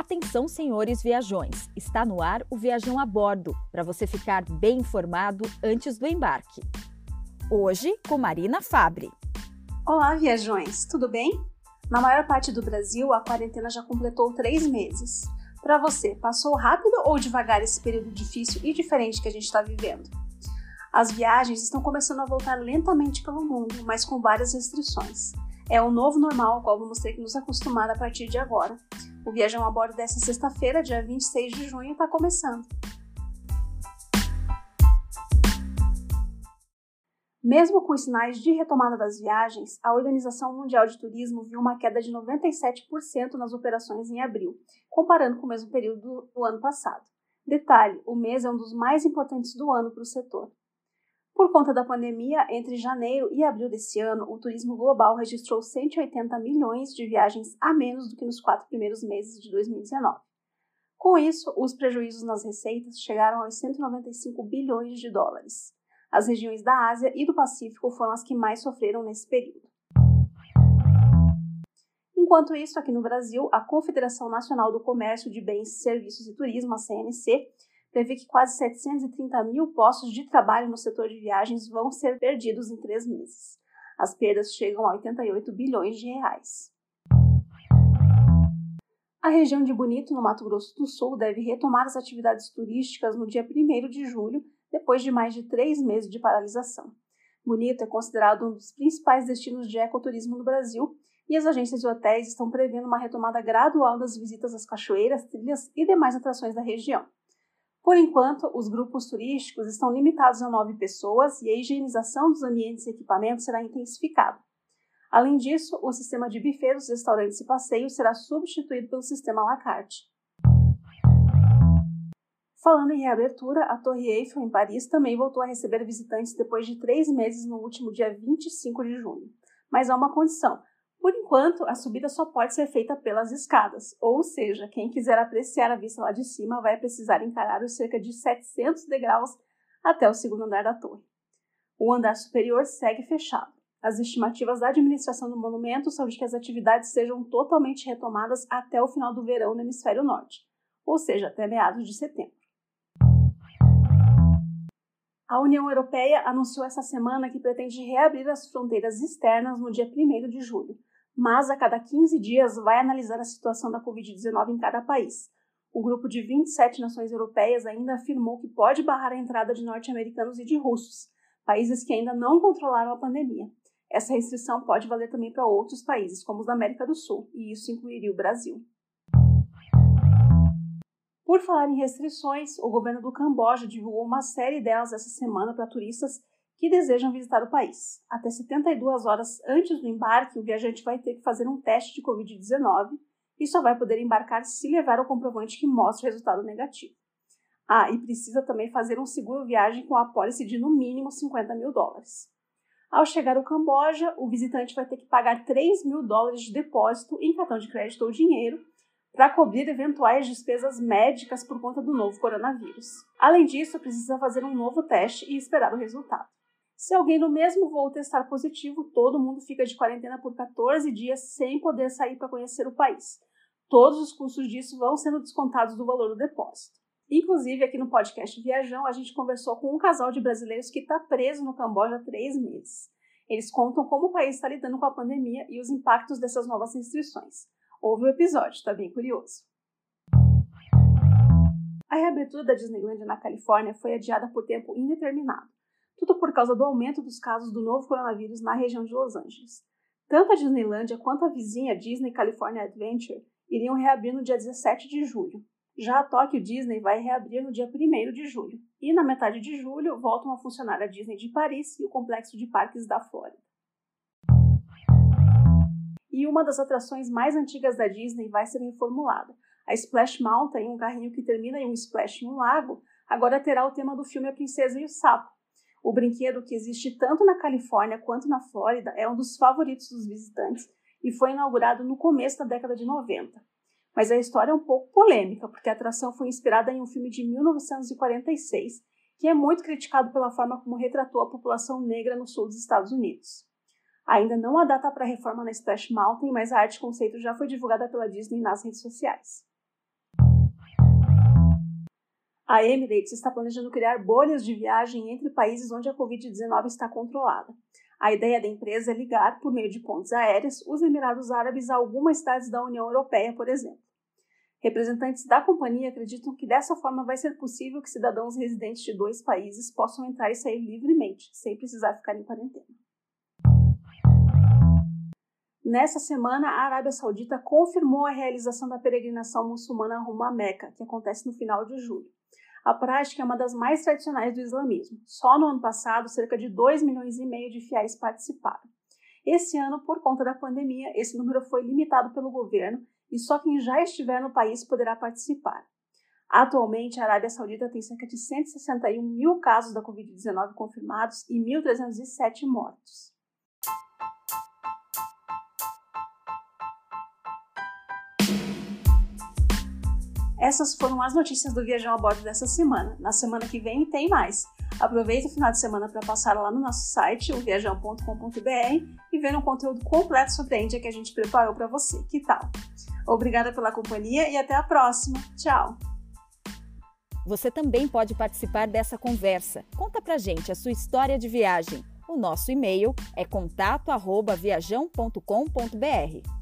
Atenção, senhores viajões! Está no ar o Viajão a Bordo, para você ficar bem informado antes do embarque. Hoje, com Marina Fabre. Olá, viajões! Tudo bem? Na maior parte do Brasil, a quarentena já completou três meses. Para você, passou rápido ou devagar esse período difícil e diferente que a gente está vivendo? As viagens estão começando a voltar lentamente pelo mundo, mas com várias restrições. É um novo normal ao qual vamos ter que nos acostumar a partir de agora. O Viajão a Bordo dessa sexta-feira, dia 26 de junho, está começando. Mesmo com os sinais de retomada das viagens, a Organização Mundial de Turismo viu uma queda de 97% nas operações em abril, comparando com o mesmo período do ano passado. Detalhe: o mês é um dos mais importantes do ano para o setor. Por conta da pandemia, entre janeiro e abril desse ano, o turismo global registrou 180 milhões de viagens a menos do que nos quatro primeiros meses de 2019. Com isso, os prejuízos nas receitas chegaram aos 195 bilhões de dólares. As regiões da Ásia e do Pacífico foram as que mais sofreram nesse período. Enquanto isso, aqui no Brasil, a Confederação Nacional do Comércio de Bens, Serviços e Turismo, a CNC, prevê que quase 730 mil postos de trabalho no setor de viagens vão ser perdidos em três meses. As perdas chegam a 88 bilhões de reais. A região de Bonito, no Mato Grosso do Sul, deve retomar as atividades turísticas no dia 1 de julho, depois de mais de três meses de paralisação. Bonito é considerado um dos principais destinos de ecoturismo no Brasil e as agências de hotéis estão prevendo uma retomada gradual das visitas às cachoeiras, trilhas e demais atrações da região. Por enquanto, os grupos turísticos estão limitados a nove pessoas e a higienização dos ambientes e equipamentos será intensificada. Além disso, o sistema de buffet dos restaurantes e passeios será substituído pelo sistema à la carte. Falando em reabertura, a Torre Eiffel, em Paris, também voltou a receber visitantes depois de três meses no último dia 25 de junho. Mas há uma condição: por enquanto, a subida só pode ser feita pelas escadas, ou seja, quem quiser apreciar a vista lá de cima vai precisar encarar os cerca de 700 degraus até o segundo andar da torre. O andar superior segue fechado. As estimativas da administração do monumento são de que as atividades sejam totalmente retomadas até o final do verão no hemisfério norte, ou seja, até meados de setembro. A União Europeia anunciou essa semana que pretende reabrir as fronteiras externas no dia 1 de julho, mas a cada 15 dias vai analisar a situação da Covid-19 em cada país. O grupo de 27 nações europeias ainda afirmou que pode barrar a entrada de norte-americanos e de russos, países que ainda não controlaram a pandemia. Essa restrição pode valer também para outros países, como os da América do Sul, e isso incluiria o Brasil. Por falar em restrições, o governo do Camboja divulgou uma série delas essa semana para turistas que desejam visitar o país. Até 72 horas antes do embarque, o viajante vai ter que fazer um teste de Covid-19 e só vai poder embarcar se levar o comprovante que mostra o resultado negativo. Ah, e precisa também fazer um seguro viagem com a apólice de no mínimo 50 mil dólares. Ao chegar ao Camboja, o visitante vai ter que pagar 3 mil dólares de depósito em cartão de crédito ou dinheiro para cobrir eventuais despesas médicas por conta do novo coronavírus. Além disso, precisa fazer um novo teste e esperar o resultado. Se alguém no mesmo voo testar positivo, todo mundo fica de quarentena por 14 dias sem poder sair para conhecer o país. Todos os custos disso vão sendo descontados do valor do depósito. Inclusive, aqui no podcast Viajão, a gente conversou com um casal de brasileiros que está preso no Camboja há três meses. Eles contam como o país está lidando com a pandemia e os impactos dessas novas restrições. Ouve o episódio, está bem curioso. A reabertura da Disneyland na Califórnia foi adiada por tempo indeterminado tudo por causa do aumento dos casos do novo coronavírus na região de Los Angeles. Tanto a Disneylândia quanto a vizinha Disney California Adventure iriam reabrir no dia 17 de julho. Já a Tokyo Disney vai reabrir no dia 1 de julho. E na metade de julho voltam a funcionar a Disney de Paris e o complexo de parques da Flórida. E uma das atrações mais antigas da Disney vai ser reformulada. A Splash Mountain, um carrinho que termina em um splash em um lago, agora terá o tema do filme A Princesa e o Sapo, o brinquedo, que existe tanto na Califórnia quanto na Flórida, é um dos favoritos dos visitantes e foi inaugurado no começo da década de 90. Mas a história é um pouco polêmica, porque a atração foi inspirada em um filme de 1946, que é muito criticado pela forma como retratou a população negra no sul dos Estados Unidos. Ainda não há data para a reforma na Splash Mountain, mas a arte conceito já foi divulgada pela Disney nas redes sociais. A Emirates está planejando criar bolhas de viagem entre países onde a Covid-19 está controlada. A ideia da empresa é ligar, por meio de pontes aéreas, os Emirados Árabes a algumas cidades da União Europeia, por exemplo. Representantes da companhia acreditam que dessa forma vai ser possível que cidadãos residentes de dois países possam entrar e sair livremente, sem precisar ficar em quarentena. Nessa semana, a Arábia Saudita confirmou a realização da peregrinação muçulmana rumo à Meca, que acontece no final de julho. A prática é uma das mais tradicionais do islamismo. Só no ano passado, cerca de 2 milhões e meio de fiéis participaram. Esse ano, por conta da pandemia, esse número foi limitado pelo governo e só quem já estiver no país poderá participar. Atualmente, a Arábia Saudita tem cerca de 161 mil casos da Covid-19 confirmados e 1.307 mortos. Essas foram as notícias do Viajão a Bordo dessa semana. Na semana que vem tem mais. Aproveita o final de semana para passar lá no nosso site, o viajão.com.br, e ver um conteúdo completo sobre a Índia que a gente preparou para você. Que tal? Obrigada pela companhia e até a próxima. Tchau! Você também pode participar dessa conversa. Conta pra gente a sua história de viagem. O nosso e-mail é contato@viajão.com.br.